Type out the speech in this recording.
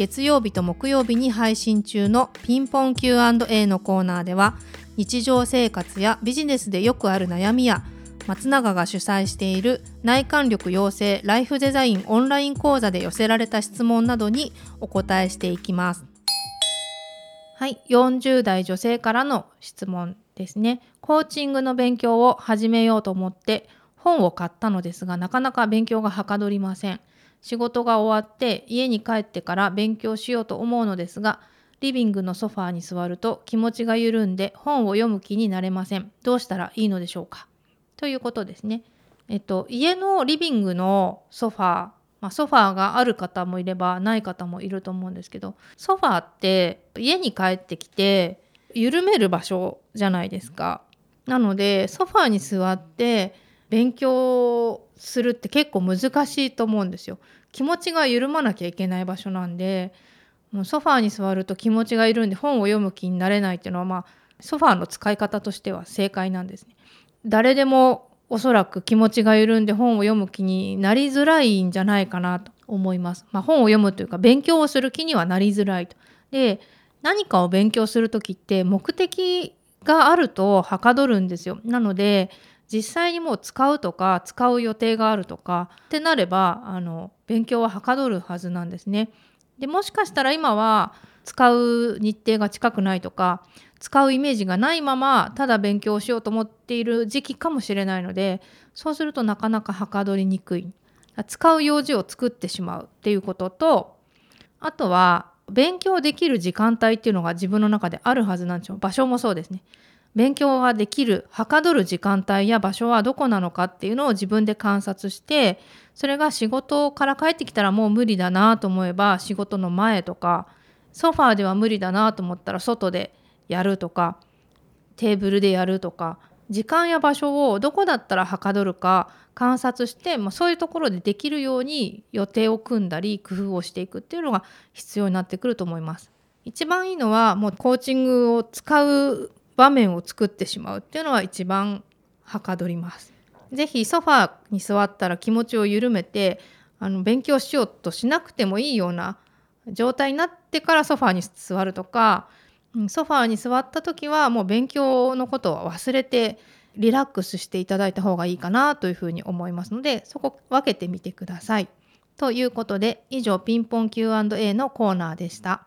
月曜日と木曜日に配信中のピンポン Q&A のコーナーでは日常生活やビジネスでよくある悩みや松永が主催している内観力養成ライフデザインオンライン講座で寄せられた質問などにお答えしていきます。はい、40代女性からの質問ですね。コーチングの勉強を始めようと思って本を買ったのですがなかなか勉強がはかどりません。仕事が終わって家に帰ってから勉強しようと思うのですがリビングのソファーに座ると気持ちが緩んで本を読む気になれません。どうしたらいいのでしょうか？ということですね。えっと、家のリビングのソファー、まあ、ソファーがある方もいればない方もいると思うんですけどソファーって家に帰ってきて緩める場所じゃないですか。なのでソファーに座って勉強するって結構難しいと思うんですよ。気持ちが緩まなきゃいけない場所なんでもうソファーに座ると気持ちが緩んで本を読む気になれないっていうのはまあソファーの使い方としては正解なんですね。誰でもおそらく気持ちが緩んで本を読む気になりづらいんじゃないかなと思います。まあ、本を読むというか勉強をする気にはなりづらいと。で何かを勉強する時って目的があるとはかどるんですよ。なので実際にもう使うとか使う予定があるとかってなればあの勉強ははかどるはずなんですね。でもしかしたら今は使う日程が近くないとか使うイメージがないままただ勉強しようと思っている時期かもしれないのでそうするとなかなかはかどりにくい。使う用事を作ってしまうっていうこととあとは勉強できる時間帯っていうのが自分の中であるはずなんですよ。場所もそうですね。勉強ができるはかどる時間帯や場所はどこなのかっていうのを自分で観察してそれが仕事から帰ってきたらもう無理だなと思えば仕事の前とかソファーでは無理だなと思ったら外でやるとかテーブルでやるとか時間や場所をどこだったらはかどるか観察して、まあ、そういうところでできるように予定を組んだり工夫をしていくっていうのが必要になってくると思います。一番いいのはもうコーチングを使う場面を作ってしまうっていうのは一番はかどります。是非ソファーに座ったら気持ちを緩めてあの勉強しようとしなくてもいいような状態になってからソファーに座るとかソファーに座った時はもう勉強のことは忘れてリラックスしていただいた方がいいかなというふうに思いますのでそこ分けてみてください。ということで以上ピンポン Q&A のコーナーでした。